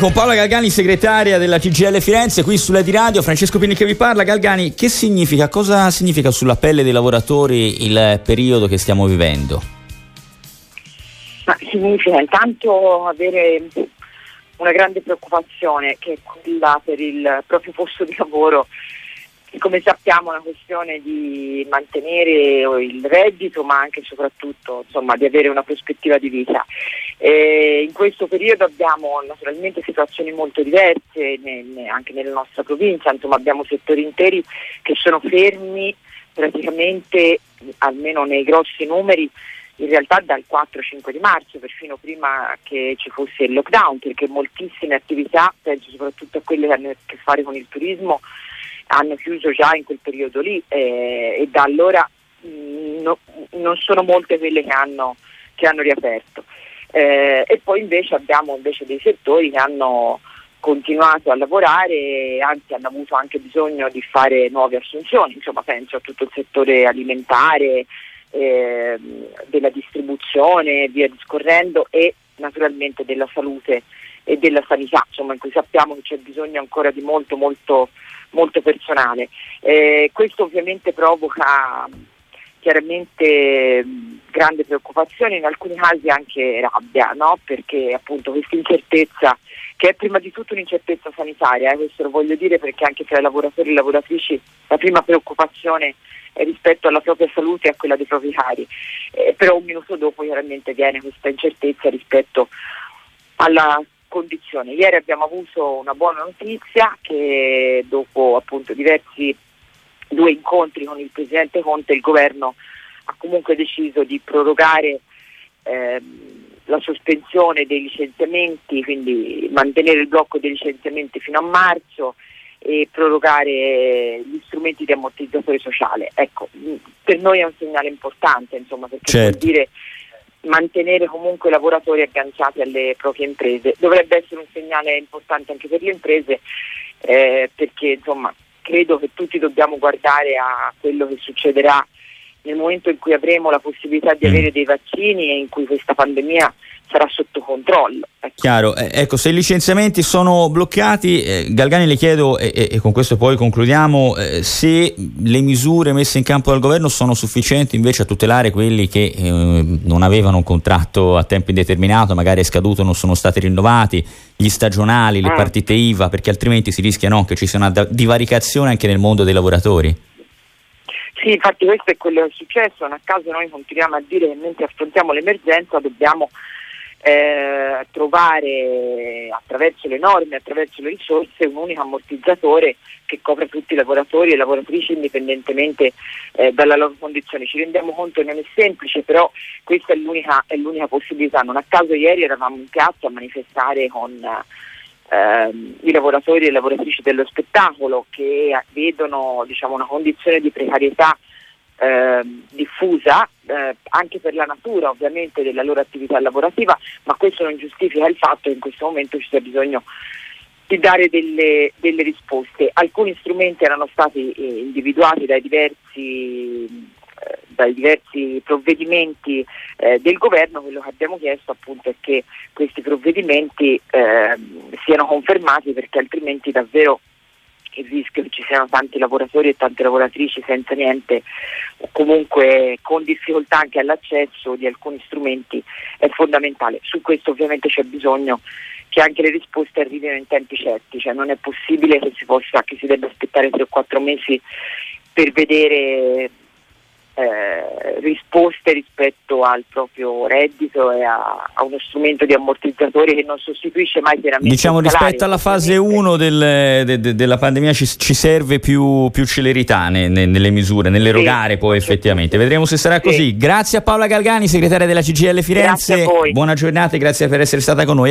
Con Paola Galgani, segretaria della CGL Firenze, qui sulla di radio, Francesco Pini che vi parla. Galgani, che significa, cosa significa sulla pelle dei lavoratori il periodo che stiamo vivendo? Ma significa intanto avere una grande preoccupazione che è quella per il proprio posto di lavoro come sappiamo è una questione di mantenere il reddito ma anche e soprattutto insomma, di avere una prospettiva di vita. Eh, in questo periodo abbiamo naturalmente situazioni molto diverse nel, anche nella nostra provincia, insomma, abbiamo settori interi che sono fermi praticamente, almeno nei grossi numeri, in realtà dal 4-5 di marzo, perfino prima che ci fosse il lockdown, perché moltissime attività, penso soprattutto a quelle che hanno a che fare con il turismo, hanno chiuso già in quel periodo lì eh, e da allora mh, mm, no, non sono molte quelle che hanno, che hanno riaperto. Eh, e poi invece abbiamo invece dei settori che hanno continuato a lavorare, anzi hanno avuto anche bisogno di fare nuove assunzioni, insomma penso a tutto il settore alimentare, eh, della distribuzione, via discorrendo e naturalmente della salute e della sanità, insomma in cui sappiamo che c'è bisogno ancora di molto molto molto personale. Eh, questo ovviamente provoca chiaramente grande preoccupazione, in alcuni casi anche rabbia, no? perché appunto questa incertezza, che è prima di tutto un'incertezza sanitaria, eh, questo lo voglio dire perché anche tra i lavoratori e le lavoratrici la prima preoccupazione è rispetto alla propria salute e a quella dei propri cari, eh, però un minuto dopo chiaramente viene questa incertezza rispetto alla condizione. Ieri abbiamo avuto una buona notizia che dopo appunto diversi due incontri con il Presidente Conte il governo ha comunque deciso di prorogare ehm, la sospensione dei licenziamenti, quindi mantenere il blocco dei licenziamenti fino a marzo e prorogare gli strumenti di ammortizzatore sociale. Ecco, per noi è un segnale importante, insomma, perché certo. vuol dire mantenere comunque i lavoratori agganciati alle proprie imprese. Dovrebbe essere un segnale importante anche per le imprese eh, perché insomma, credo che tutti dobbiamo guardare a quello che succederà nel momento in cui avremo la possibilità di mm. avere dei vaccini e in cui questa pandemia sarà sotto controllo. Ecco. Chiaro, eh, ecco, se i licenziamenti sono bloccati, eh, Galgani le chiedo, e, e, con questo poi concludiamo, eh, se le misure messe in campo dal governo sono sufficienti invece a tutelare quelli che eh, non avevano un contratto a tempo indeterminato, magari è scaduto, non sono stati rinnovati, gli stagionali, le mm. partite IVA, perché altrimenti si rischia no, che ci sia una divaricazione anche nel mondo dei lavoratori. Sì, infatti questo è quello che è successo, non a caso noi continuiamo a dire che mentre affrontiamo l'emergenza dobbiamo eh, trovare attraverso le norme, attraverso le risorse un unico ammortizzatore che copra tutti i lavoratori e lavoratrici indipendentemente eh, dalla loro condizione. Ci rendiamo conto che non è semplice, però questa è l'unica, è l'unica, possibilità. Non a caso ieri eravamo in piazza a manifestare con eh, i lavoratori e le lavoratrici dello spettacolo che vedono diciamo, una condizione di precarietà eh, diffusa eh, anche per la natura ovviamente della loro attività lavorativa, ma questo non giustifica il fatto che in questo momento ci sia bisogno di dare delle, delle risposte. Alcuni strumenti erano stati eh, individuati dai diversi, dai diversi provvedimenti eh, del governo, quello che abbiamo chiesto appunto è che questi provvedimenti ehm, siano confermati perché altrimenti davvero il rischio che ci siano tanti lavoratori e tante lavoratrici senza niente o comunque con difficoltà anche all'accesso di alcuni strumenti è fondamentale. Su questo ovviamente c'è bisogno che anche le risposte arrivino in tempi certi, cioè non è possibile che si, possa, che si debba aspettare 3 o 4 mesi per vedere eh, risposte rispetto al proprio reddito e a, a, uno strumento di ammortizzatore che non sostituisce mai chiaramente diciamo rispetto alla fase 1 del, de, de, della pandemia ci, ci serve più, più celerità ne, ne, nelle misure nell'erogare sì, poi effettivamente. vedremo se sarà così. Sì. grazie a Paola Galgani segretaria della CGL Firenze. Buona giornata e grazie per essere stata con noi